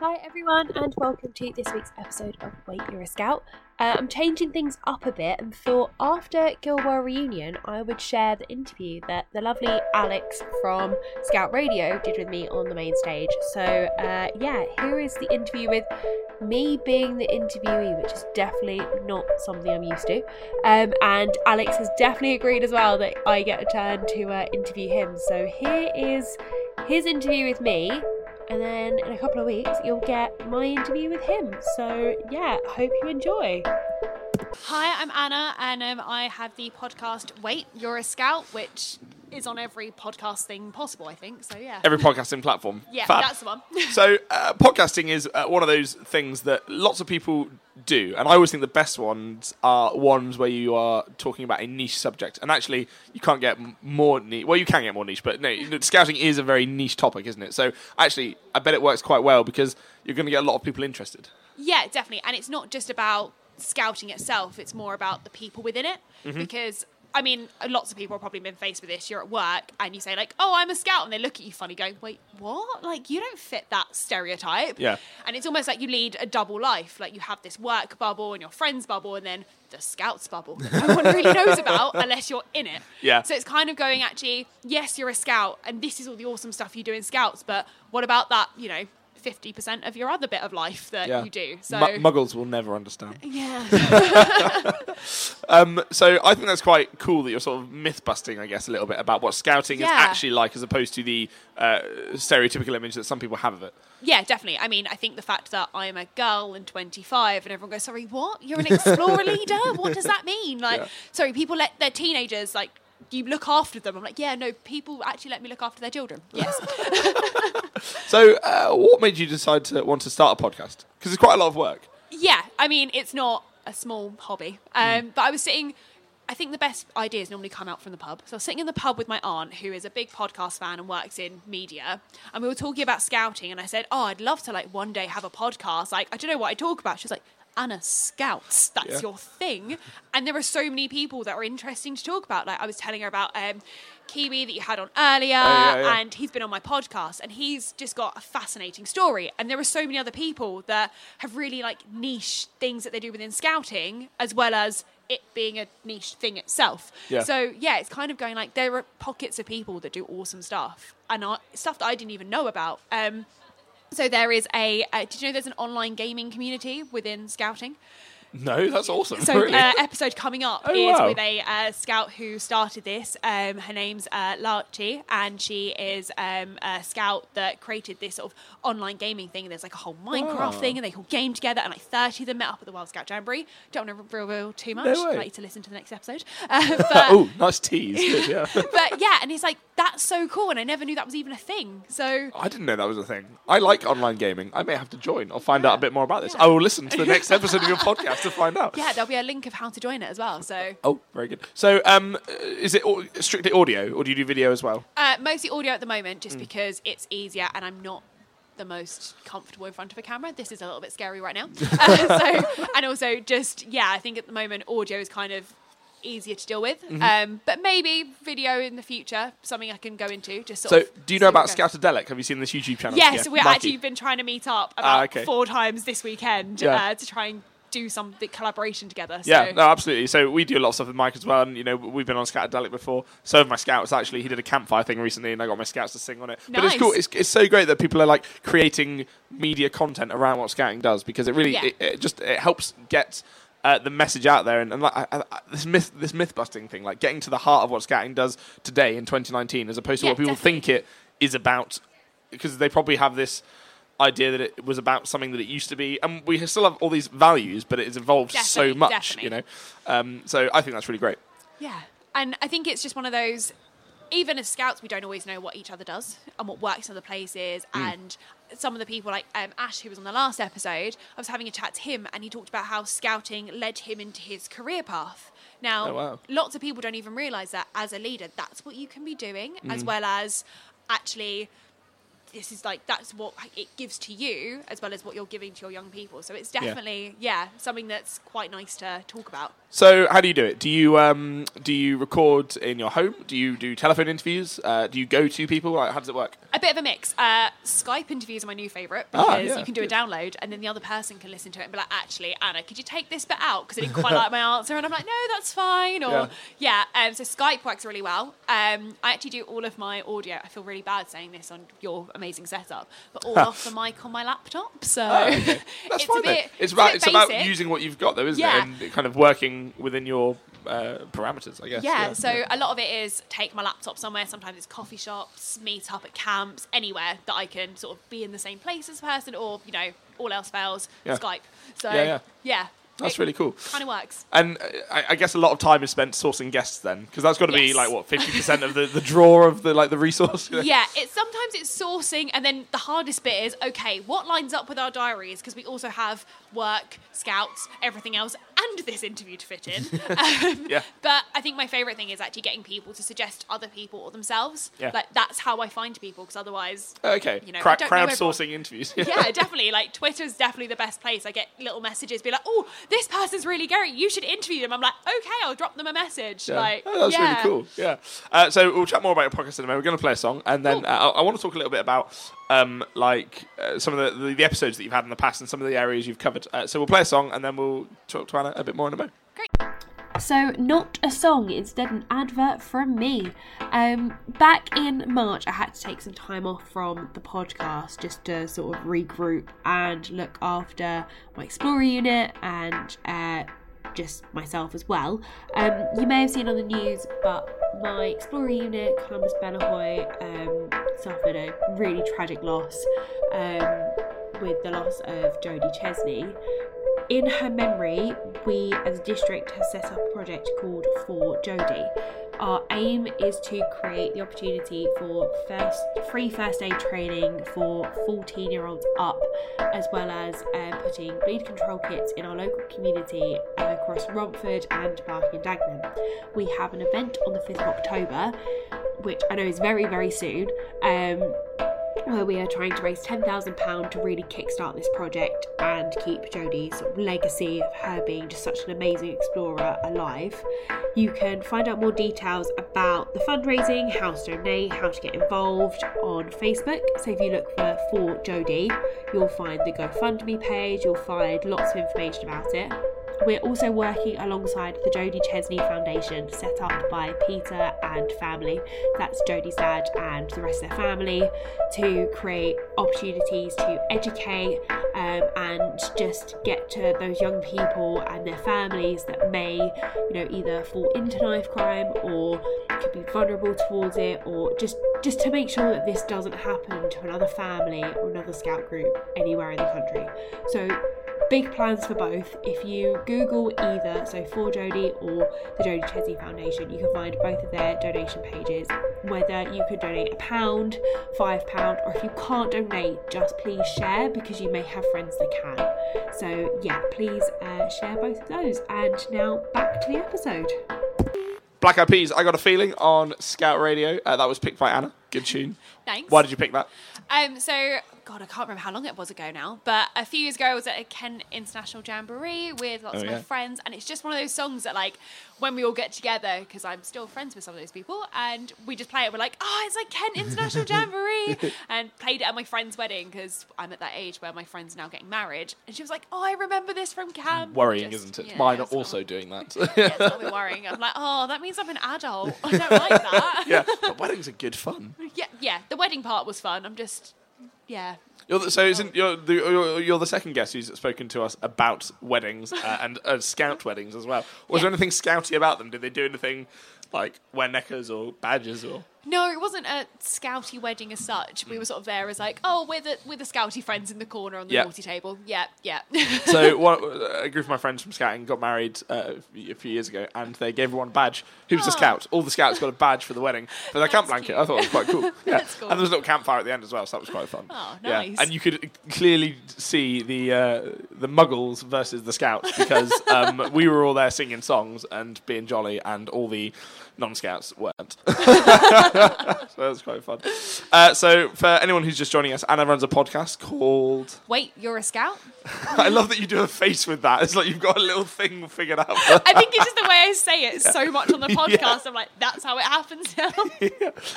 Hi, everyone, and welcome to this week's episode of Wait You're a Scout. Uh, I'm changing things up a bit and thought after Gilwell Reunion, I would share the interview that the lovely Alex from Scout Radio did with me on the main stage. So, uh, yeah, here is the interview with me being the interviewee, which is definitely not something I'm used to. Um, and Alex has definitely agreed as well that I get a turn to uh, interview him. So, here is his interview with me and then in a couple of weeks you'll get my interview with him. So yeah, hope you enjoy. Hi, I'm Anna, and um, I have the podcast Wait, You're a Scout, which is on every podcast thing possible, I think. So yeah. Every podcasting platform. Yeah, Fab. that's the one. so uh, podcasting is uh, one of those things that lots of people do, and I always think the best ones are ones where you are talking about a niche subject. And actually, you can't get more niche. Well, you can get more niche, but no, scouting is a very niche topic, isn't it? So actually, I bet it works quite well because you're going to get a lot of people interested. Yeah, definitely. And it's not just about scouting itself, it's more about the people within it. Mm-hmm. Because, I mean, lots of people have probably been faced with this. You're at work and you say, like, oh, I'm a scout. And they look at you funny, going, wait, what? Like, you don't fit that stereotype. Yeah. And it's almost like you lead a double life. Like, you have this work bubble and your friends bubble, and then the scouts bubble. No one really knows about unless you're in it. Yeah. So it's kind of going, actually, yes, you're a scout, and this is all the awesome stuff you do in scouts, but what about that, you know, 50% of your other bit of life that Yeah. you do? So. Mu- muggles will never understand. Yeah. Um, so I think that's quite cool that you're sort of myth busting, I guess, a little bit about what scouting is actually like, as opposed to the uh, stereotypical image that some people have of it. yeah, definitely. I mean, I think the fact that I'm a girl and 25 and everyone goes, sorry, what? You're an explorer leader? What does that mean? Like, Yeah. sorry, people let their teenagers, like, you look after them. I'm like, yeah, no, people actually let me look after their children. Yes. So, uh, what made you decide to want to start a podcast? Because it's quite a lot of work. yeah, I mean, it's not a small hobby. Um, Mm. But I was sitting, I think the best ideas normally come out from the pub. So I was sitting in the pub with my aunt, who is a big podcast fan and works in media. And we were talking about scouting. And I said, Oh, I'd love to like one day have a podcast. Like, I don't know what I talk about. She was like, Anna Scouts, that's Yeah. your thing. And there are so many people that are interesting to talk about. Like, I was telling her about um, Kiwi that you had on earlier, Oh, yeah, yeah. and he's been on my podcast, and he's just got a fascinating story. And there are so many other people that have really like niche things that they do within scouting, as well as it being a niche thing itself. Yeah. So yeah, it's kind of going like there are pockets of people that do awesome stuff, and I, stuff that I didn't even know about. Um, so there is a. Uh, did you know there's an online gaming community within scouting? No, that's awesome. So, really. uh, episode coming up Oh, is wow. with a uh, scout who started this. Um, her name's uh, Larchie, and she is um, a scout that created this sort of online gaming thing. There's like a whole Minecraft thing, and they all game together, and like 30 of them met up at the World Scout Jamboree. Don't want to reveal too much. No way. I'd like you to listen to the next episode. Uh, but, oh, nice tease. Good, yeah. but yeah, and it's like, that's so cool, and I never knew that was even a thing. So I didn't know that was a thing. I like online gaming. I may have to join. I'll find out a bit more about this. Yeah. I will listen to the next episode of your podcast to find out. yeah, there'll be a link of how to join it as well. So Oh, very good. So, um, is it strictly audio, or do you do video as well? Uh, mostly audio at the moment, Mm. just because it's easier and I'm not the most comfortable in front of a camera. This is a little bit scary right now. Uh, so, and also just yeah, I think at the moment audio is kind of easier to deal with. Mm-hmm. Um, but maybe video in the future, something I can go into. Just sort So, do you know about. Scoutadelic? Have you seen this YouTube channel? Yes, Yeah, we've actually been trying to meet up Ah, about okay. four times this weekend Yeah. uh, to try and do some big collaboration together. So. Yeah, no, absolutely. So we do a lot of stuff with Mike as well, and you know we've been on Scoutadelic before. So have my scouts actually. He did a campfire thing recently, and I got my scouts to sing on it. But it's cool. It's, it's so great that people are like creating media content around what scouting does because it really Yeah. it, it just it helps get. Uh, the message out there and, and like, I, I, this myth this myth busting thing like getting to the heart of what scouting does today in 2019 as opposed to Yeah, what people definitely. think it is about because they probably have this idea that it was about something that it used to be and we still have all these values but it has evolved so much definitely. you know um, so I think that's really great. Yeah. And I think it's just one of those, even as scouts, we don't always know what each other does and what works in other places. Mm. And some of the people, like um, Ash, who was on the last episode, I was having a chat to him and he talked about how scouting led him into his career path. Now, Oh, wow. lots of people don't even realize that as a leader, that's what you can be doing, Mm. as well as actually this is like that's what it gives to you as well as what you're giving to your young people. So it's definitely yeah, something that's quite nice to talk about. So, how do you do it? Do you um, do you record in your home? Do you do telephone interviews? Uh, do you go to people? Like, how does it work? A bit of a mix. Uh, Skype interviews are my new favourite Ah, because yeah, you can do good. a download and then the other person can listen to it and be like, actually, Anna, could you take this bit out because I didn't quite like my answer? And I'm like, no, that's fine. Or yeah, um, so Skype works really well. Um, I actually do all of my audio. I feel really bad saying this on your amazing setup, but all off the mic on my laptop. So Oh, okay. That's it's fine. a bit. it's a about it's about using what you've got, though, isn't Yeah. it? And kind of working within your uh, parameters, I guess. Yeah, so a lot of it is take my laptop somewhere. Sometimes it's coffee shops, meet up at camps, anywhere that I can sort of be in the same place as a person, or you know, all else fails, Yeah. Skype. So Yeah, yeah. yeah, that's it really cool. Kind of works. And uh, I, I guess a lot of time is spent sourcing guests then, because that's got to be like what fifty percent of the, the draw of the like the resource. Yeah, it's sometimes it's sourcing, and then the hardest bit is okay, what lines up with our diaries because we also have work, scouts, everything else, and this interview to fit in. um, Yeah. But I think my favorite thing is actually getting people to suggest other people or themselves. Yeah. Like that's how I find people because otherwise Okay. You know, Cra- don't know everyone. crowdsourcing interviews. yeah, definitely. Like Twitter's definitely the best place. I get little messages, be like, "Oh, this person's really great. You should interview them." I'm like, "Okay, I'll drop them a message." Yeah. Like, Oh, that's yeah. really cool. Yeah. Uh, so we'll chat more about your podcast in a moment. We're going to play a song, and then Cool. uh, I, I want to talk a little bit about um, like uh, some of the, the, the episodes that you've had in the past and some of the areas you've covered. Uh, so we'll play a song, and then we'll talk to Anna a bit more in a moment. So, not a song, instead, an advert from me. Um, back in March, I had to take some time off from the podcast just to sort of regroup and look after my Explorer unit and uh, just myself as well. Um, you may have seen on the news, but my Explorer unit, Columbus Benahoy, um, suffered a really tragic loss um, with the loss of Jodie Chesney in her memory, we as a district have set up a project called For Jodie. Our aim is to create the opportunity for first free first aid training for 14 year olds up, as well as uh, putting bleed control kits in our local community across Romford and Barking and Dagenham. We have an event on the 5th of October, which I know is very, very soon. Um, where we are trying to raise £10,000 to really kickstart this project and keep Jodie's legacy of her being just such an amazing explorer alive. You can find out more details about the fundraising, how to donate, how to get involved on Facebook. So if you look for For Jodie, you'll find the GoFundMe page, you'll find lots of information about it. We're also working alongside the Jodie Chesney Foundation, set up by Peter and family. That's Jodie's dad and the rest of their family, to create opportunities to educate um, and just get to those young people and their families that may, you know, either fall into knife crime or could be vulnerable towards it, or just just to make sure that this doesn't happen to another family or another scout group anywhere in the country. So big plans for both. If you Google either, so for Jodie or the Jodie Chesney Foundation, you can find both of their donation pages. Whether you could donate a pound, five pound, or if you can't donate, just please share because you may have friends that can. So yeah, please uh, share both of those. And now back to the episode. Black Eyed Peas, I got a feeling on Scout Radio. Uh, that was picked by Anna. Good tune. Thanks. Why did you pick that? Um, so, God, I can't remember how long it was ago now, but a few years ago I was at a Kent International Jamboree with lots Oh, of my yeah. friends, and it's just one of those songs that, like, when we all get together, because I'm still friends with some of those people, and we just play it, we're like, oh, it's like Kent International Jamboree, and played it at my friend's wedding, because I'm at that age where my friend's now getting married, and she was like, oh, I remember this from camp. Mm, worrying, Just- isn't it? yeah, Mine are it's not- also doing that. Yeah, it's not worrying. I'm like, oh, that means I'm an adult. I don't like that. yeah, but weddings are good fun. yeah, yeah. The wedding part was fun. I'm just, yeah. You're the, so isn't you're the, you're, you're the second guest who's spoken to us about weddings uh, and uh, scout weddings as well. Was Yeah. there anything scouty about them? Did they do anything like wear neckers or badges or? No, it wasn't a scouty wedding as such. We were sort of there as like, oh, we're the we're the scouty friends in the corner on the Yeah. naughty table. Yeah, yeah. So one, a group of my friends from scouting got married uh, a few years ago, and they gave everyone a badge. Who was a Oh. scout? All the scouts got a badge for the wedding for their camp That's blanket. I thought it was quite cool. Yeah, That's cool. and there was a little campfire at the end as well, so that was quite fun. Oh, Yeah. nice. And you could clearly see the uh, the Muggles versus the Scouts because um, we were all there singing songs and being jolly, and all the non-Scouts weren't. so that was quite fun. Uh, so for anyone who's just joining us, Anna runs a podcast called. Wait, you're a scout? I love that you do a face with that. It's like you've got a little thing figured out. I think it's just the way I say it so much on the podcast. I'm like, that's how it happens now.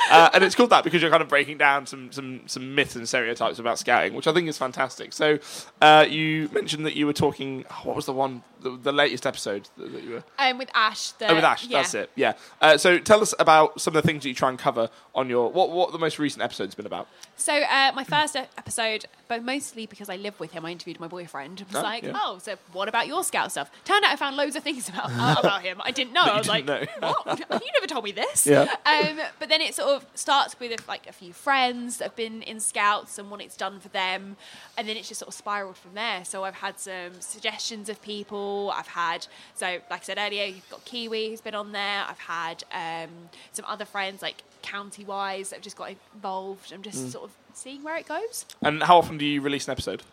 uh, and it's called that because you're kind of breaking down some some some myths and stereotypes about scouting, which I think is fantastic. So uh, you mentioned that you were talking. oh, what was the one? The, the latest episode that, that you were. Um, with Ash. The, Oh, with Ash, yeah. that's it. Yeah. Uh, so tell us about some of the things that you try and cover on your what what the most recent episode's been about. So uh, my first episode, but mostly because I live with him, I interviewed my boyfriend. And was Oh, like, yeah. oh, so what about your scout stuff? Turned out I found loads of things about uh, about him. I didn't know. I was like, know. what? You never told me this. Yeah. Um, but then it sort of starts with like a few friends that have been in scouts and what it's done for them, and then it's just sort of spiraled from there. So I've had some suggestions of people. I've had so like I said earlier, you've got Kiwi who's been on there. I've had um, some other friends like county wise that have just got involved. I'm just Mm. sort of seeing where it goes. And how often do you release an episode?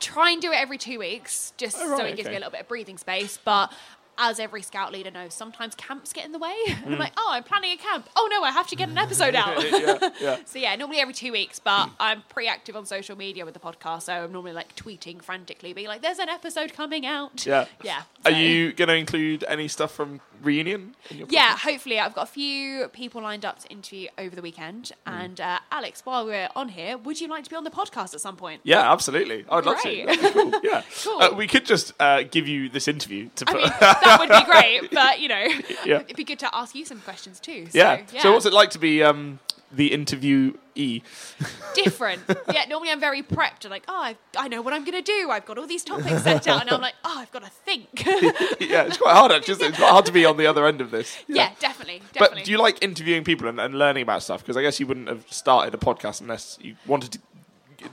Try and do it every two weeks, just Oh, so right, it gives okay. me a little bit of breathing space. But as every scout leader knows, sometimes camps get in the way. Mm. And I'm like, oh, I'm planning a camp. Oh no, I have to get an episode out. yeah, yeah. So yeah, normally every two weeks, but I'm pretty active on social media with the podcast, so I'm normally like tweeting frantically, being like, "There's an episode coming out." Yeah. yeah. Are you going to include any stuff from reunion? Yeah, hopefully. I've got a few people lined up to interview over the weekend. Mm. And uh, Alex, while we're on here, would you like to be on the podcast at some point? Yeah, absolutely. I'd love to. Great. That'd be cool. Yeah. Cool. Uh, we could just uh, give you this interview to I put. mean, that would be great, but you know, Yeah. it'd be good to ask you some questions too. So, yeah. yeah. So what's it like to be um, the interviewee? different. yeah, normally I'm very prepped and like, oh, I, I know what I'm going to do. I've got all these topics set out, and I'm like, oh, I've got to think. yeah, it's quite hard actually. it? It's quite hard to be on the other end of this. yeah, definitely, definitely. But do you like interviewing people and, and learning about stuff? Because I guess you wouldn't have started a podcast unless you wanted to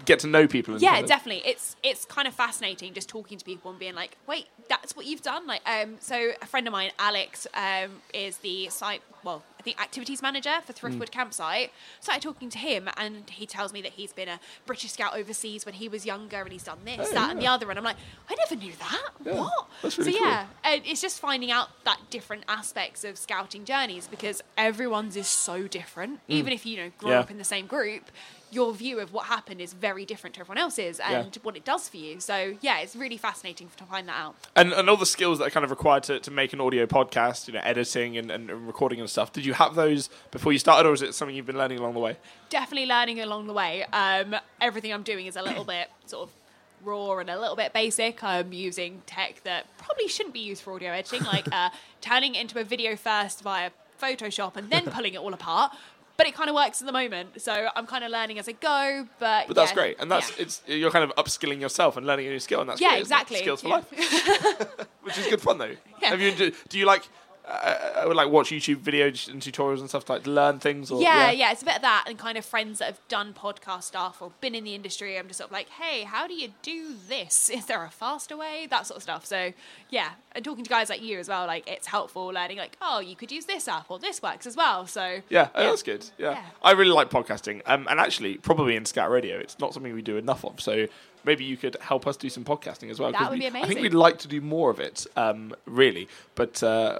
get to know people. Yeah, kind of- definitely. It's it's kind of fascinating just talking to people and being like, wait, that's what you've done. Like, um, so a friend of mine, Alex, um, is the site. Well, I think activities manager for Thriftwood Campsite. Started talking to him, and he tells me that he's been a British Scout overseas when he was younger, and he's done this, Oh, that, and the other. And I'm like, I never knew that. Yeah, what? really so cool. yeah, and it's just finding out that different aspects of scouting journeys because everyone's is so different. Even if you know grew Mm. Yeah. up in the same group, your view of what happened is very different to everyone else's Yeah. and what it does for you. So yeah, it's really fascinating to find that out. And, and all the skills that are kind of required to, to make an audio podcast, you know, editing and, and and recording and stuff. Did you have those before you started, or is it something you've been learning along the way? Definitely learning along the way. Um, everything I'm doing is a little bit sort of raw and a little bit basic. I'm using tech that probably shouldn't be used for audio editing, like uh, turning it into a video first via Photoshop and then pulling it all apart. But it kind of works at the moment, so I'm kind of learning as I go. But But that's great, and that's yeah. it's you're kind of upskilling yourself and learning a new skill, and that's Yeah, great, exactly. skills for Yeah. life, which is good fun though. Yeah. Have you do you like uh, would like watch YouTube videos and tutorials and stuff to, like learn things? Or, yeah, yeah, it's a bit of that, and kind of friends that have done podcast stuff or been in the industry. I'm just sort of like, hey, how do you do this? Is there a faster way? That sort of stuff. So, yeah, and talking to guys like you as well, like it's helpful learning, like, oh, you could use this app or this works as well. So, Yeah, oh, that's good. Yeah. Yeah. I really like podcasting, um, and actually, probably in Scout Radio, it's not something we do enough of. So maybe you could help us do some podcasting as well. That would we- be I think we'd like to do more of it, um, really, but uh,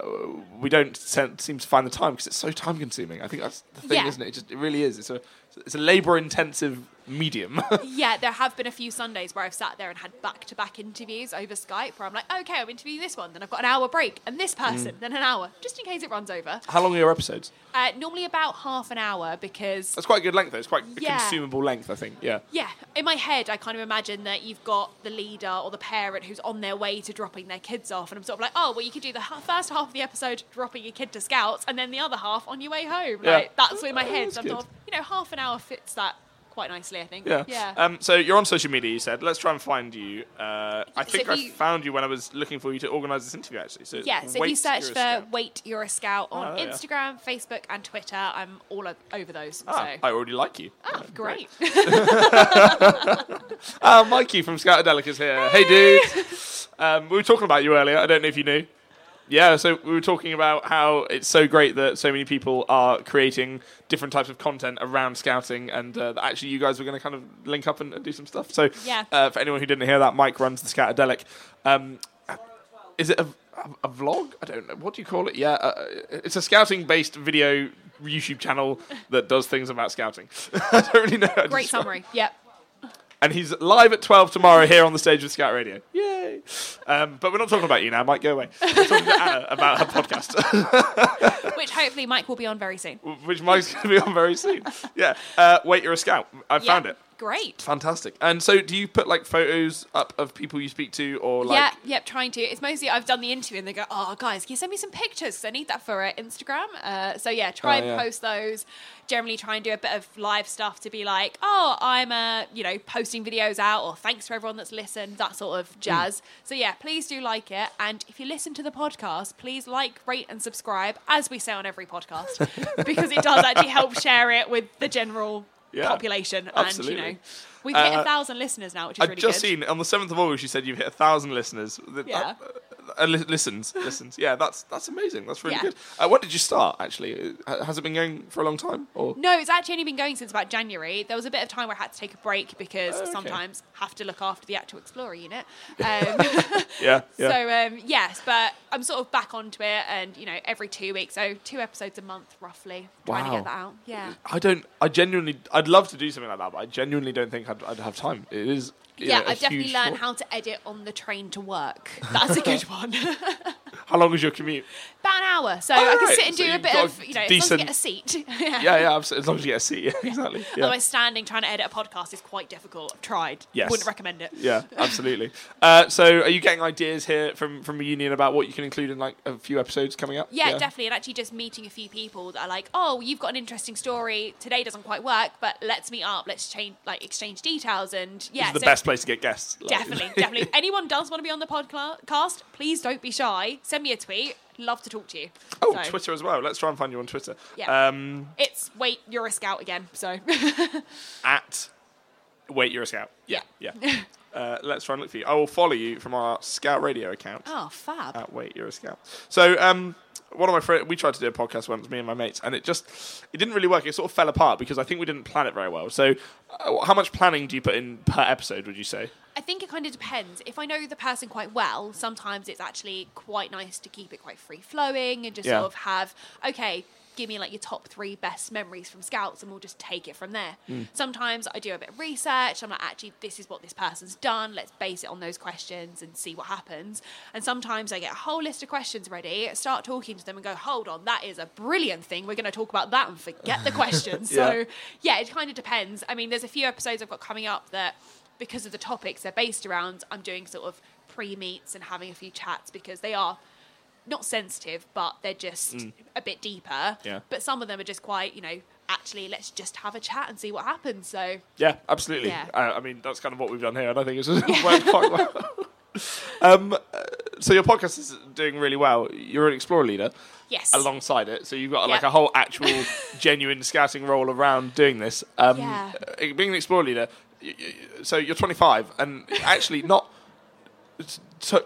we don't se- seem to find the time because it's so time consuming. I think that's the thing, Yeah. isn't it? It, just, it really is. It's a it's a labour intensive medium. yeah, there have been a few Sundays where I've sat there and had back to back interviews over Skype where I'm like, okay, I'm interviewing this one, then I've got an hour break, and this person, then an hour, just in case it runs over. How long are your episodes? Uh, normally about half an hour because That's quite a good length, though. It's quite a consumable length, I think. Yeah. Yeah, in my head, I kind of imagine that you've got the leader or the parent who's on their way to dropping their kids off, and I'm sort of like, oh, well, you could do the first half of the episode dropping your kid to scouts, and then the other half on your way home. Yeah. Like that's in my Oh, head. that's So I'm sort of, you know, half an hour fits that quite nicely, I think. Yeah. Yeah. Um, so you're on social media. You said. Let's try and find you. Uh, I think if I you- found you when I was looking for you to organise this interview. Actually. So yeah, so if you search for Scout. "Wait, You're a Scout" on Oh, you are. Instagram, Facebook, and Twitter, I'm all over those. Ah, so I already like you. ah, Yeah, great. Uh, Mikey from Scoutadelic is here. Hey, dude. Um, we were talking about you earlier. I don't know if you knew. Yeah, so we were talking about how it's so great that so many people are creating different types of content around scouting, and uh, that actually you guys were going to kind of link up and, and do some stuff. So, Yeah. uh, for anyone who didn't hear that, Mike runs the Scoutadelic. Um, is it a, a, a vlog? I don't know. What do you call it? Yeah, uh, it's a scouting-based video YouTube channel that does things about scouting. I don't really know. Great summary. Yep. And he's live at 12 tomorrow here on the stage with Scout Radio. Yay! Um, but we're not talking about you now. Mike, go away. We're talking to Anna about her podcast, Which hopefully Mike will be on very soon. which Mike's going to be on very soon. Yeah. Uh, Wait, you're a Scout. I found it. Great. Fantastic. And so, do you put like photos up of people you speak to, or like? yeah, yep, trying to. It's mostly I've done the interview and they go, oh, guys, can you send me some pictures? Because I need that for uh, Instagram. Uh, so, yeah, try Oh, and yeah. post those. Generally, try and do a bit of live stuff to be like, oh, I'm, uh, you know, posting videos out, or thanks for everyone that's listened, that sort of jazz. So, yeah, please do like it. And if you listen to the podcast, please like, rate, and subscribe, as we say on every podcast, because it does actually help share it with the general Yeah, population. absolutely. And, you know, we've hit Uh, a thousand listeners now, which is I've really just good. seen on the seventh of August. You said you've hit a thousand listeners. That- Yeah. Uh, li- listens, listens. Yeah, that's that's amazing. That's really Yeah. good. Uh, when did you start? Actually, Uh, has it been going for a long time? Or No, it's actually only been going since about January. There was a bit of time where I had to take a break because Oh, okay. sometimes have to look after the actual Explorer unit. Um, yeah, yeah. So um, yes, but I'm sort of back onto it, and you know, every two weeks, so two episodes a month roughly, trying to Wow. get that out. Yeah. I don't. I genuinely. I'd love to do something like that, but I genuinely don't think I'd, I'd have time. It is. Yeah, know, I've definitely learned how to edit on the train to work. That's a good one. How long is your commute? About an hour, so Oh, I can right. sit and So do a bit of, you know, decent- as long as you get a seat. Yeah, yeah. absolutely. As long as you get a seat. Yeah, exactly. Yeah. Otherwise, standing trying to edit a podcast is quite difficult. I've tried. Yes. Wouldn't recommend it. Yeah, absolutely. Uh, so, are you getting ideas here from from Reunion about what you can include in like a few episodes coming up? Yeah, definitely. And actually, just meeting a few people that are like, "Oh, you've got an interesting story. Today doesn't quite work, but let's meet up. Let's change, like, exchange details." And This yeah, is the best place to get guests. like- definitely, definitely. Anyone does want to be on the podcast? Please don't be shy. Send me a tweet. Love to talk to you. Oh, So, Twitter as well. Let's try and find you on Twitter. Yeah. Um, It's wait, you're a scout again. So at wait, you're a scout. Yeah. yeah. uh, let's try and look for you. I will follow you from our Scout Radio account. oh, fab. At wait, you're a scout. So, um, one of my friends, we tried to do a podcast once, me and my mates, and it just it didn't really work. It sort of fell apart because I think we didn't plan it very well. So, uh, how much planning do you put in per episode? Would you say? I think it kind of depends. If I know the person quite well, sometimes it's actually quite nice to keep it quite free flowing and just Yeah. sort of have, okay, give me like your top three best memories from scouts and we'll just take it from there. Mm. Sometimes I do a bit of research. I'm like, actually, this is what this person's done. Let's base it on those questions and see what happens. And sometimes I get a whole list of questions ready, start talking to them and go, hold on, that is a brilliant thing. We're going to talk about that and forget the questions. Yeah. So, yeah, it kind of depends. I mean, there's a few episodes I've got coming up that because of the topics they're based around, I'm doing sort of pre meets and having a few chats because they are not sensitive, but they're just a bit deeper. Mm. Yeah. But some of them are just quite, you know, actually, let's just have a chat and see what happens. So, Yeah, absolutely. Yeah. Uh, I mean, that's kind of what we've done here, and I think it's worked quite well. um, uh, so your podcast is doing really well. You're an explorer leader yes. alongside it, so you've got like Yeah. a whole actual genuine scouting role around doing this. Um, Yeah. uh, Being an explorer leader, so you're 25, and actually not. So,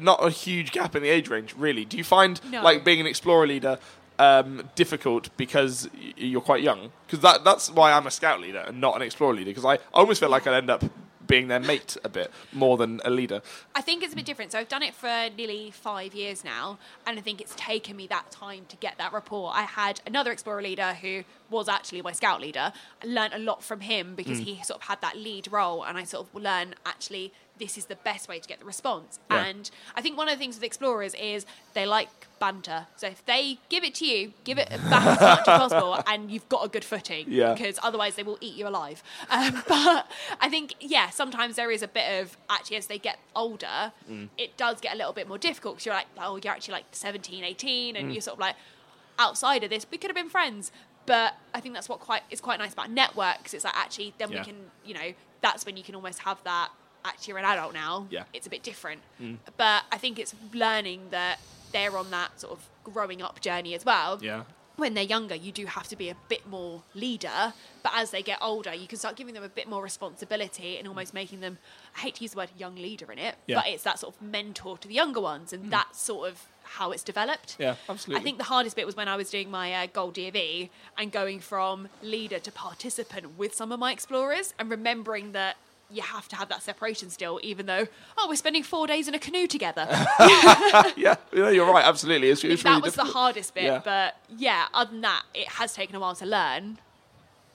not a huge gap in the age range, really. Do you find No. like being an explorer leader um, difficult because y- you're quite young? Because that that's why I'm a scout leader and not an explorer leader. Because I, I almost feel like I'd end up being their mate a bit more than a leader. I think it's a bit different. So I've done it for nearly five years now, and I think it's taken me that time to get that rapport. I had another explorer leader who was actually my scout leader. I learned a lot from him because Mm. he sort of had that lead role, and I sort of learned actually this is the best way to get the response. Yeah. And I think one of the things with explorers is they like banter. So if they give it to you, give it back as much as possible, and you've got a good footing. Yeah. Because otherwise they will eat you alive. Um, but I think, yeah, sometimes there is a bit of actually as they get older, Mm. it does get a little bit more difficult because you're like, oh, you're actually like 17, 18, Mm. and you're sort of like outside of this. We could have been friends. But I think that's what quite is quite nice about networks. It's like actually then Yeah. we can, you know, that's when you can almost have that. Actually, you're an adult now. Yeah. It's a bit different. Mm. But I think it's learning that they're on that sort of growing up journey as well Yeah. when they're younger, you do have to be a bit more leader. But as they get older, you can start giving them a bit more responsibility and almost mm. making them, I hate to use the word young leader in it, Yeah. but it's that sort of mentor to the younger ones. And mm. that sort of how it's developed. Yeah, absolutely. I think the hardest bit was when I was doing my uh, gold DofE and going from leader to participant with some of my explorers and remembering that you have to have that separation still, even though oh we're spending four days in a canoe together. yeah, yeah, you're right. Absolutely, it's, it's that really was difficult. the hardest bit, Yeah. but yeah, other than that, it has taken a while to learn.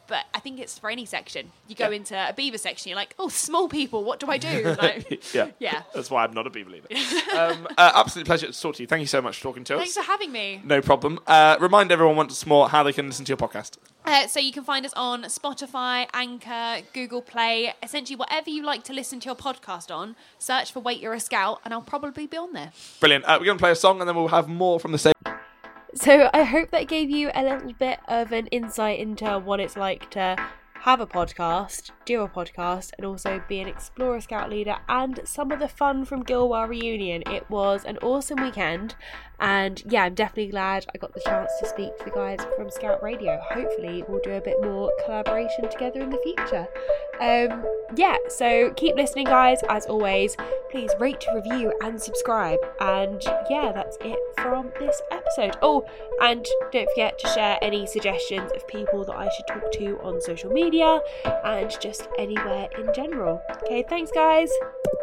But I think it's for any section. You go Yeah. into a beaver section, you're like, oh, small people, what do I do? Like, yeah, yeah. That's why I'm not a beaver leader. um, uh, absolute pleasure to talk to you. Thank you so much for talking to Thanks us. Thanks for having me. No problem. Uh, remind everyone once more how they can listen to your podcast. Uh, so you can find us on Spotify, Anchor, Google Play, essentially whatever you like to listen to your podcast on. Search for Wait You're a Scout, and I'll probably be on there. Brilliant. Uh, we're going to play a song and then we'll have more from the same. So I hope that gave you a little bit of an insight into what it's like to have a podcast, do a podcast, and also be an Explorer Scout leader, and some of the fun from Gilwell Reunion. It was an awesome weekend, and yeah, I'm definitely glad I got the chance to speak to the guys from Scout Radio. Hopefully, we'll do a bit more collaboration together in the future. Um, yeah, so keep listening, guys. As always, please rate, review, and subscribe. And yeah, that's it from this episode. Oh, and don't forget to share any suggestions of people that I should talk to on social media and just anywhere in general. Okay, thanks, guys.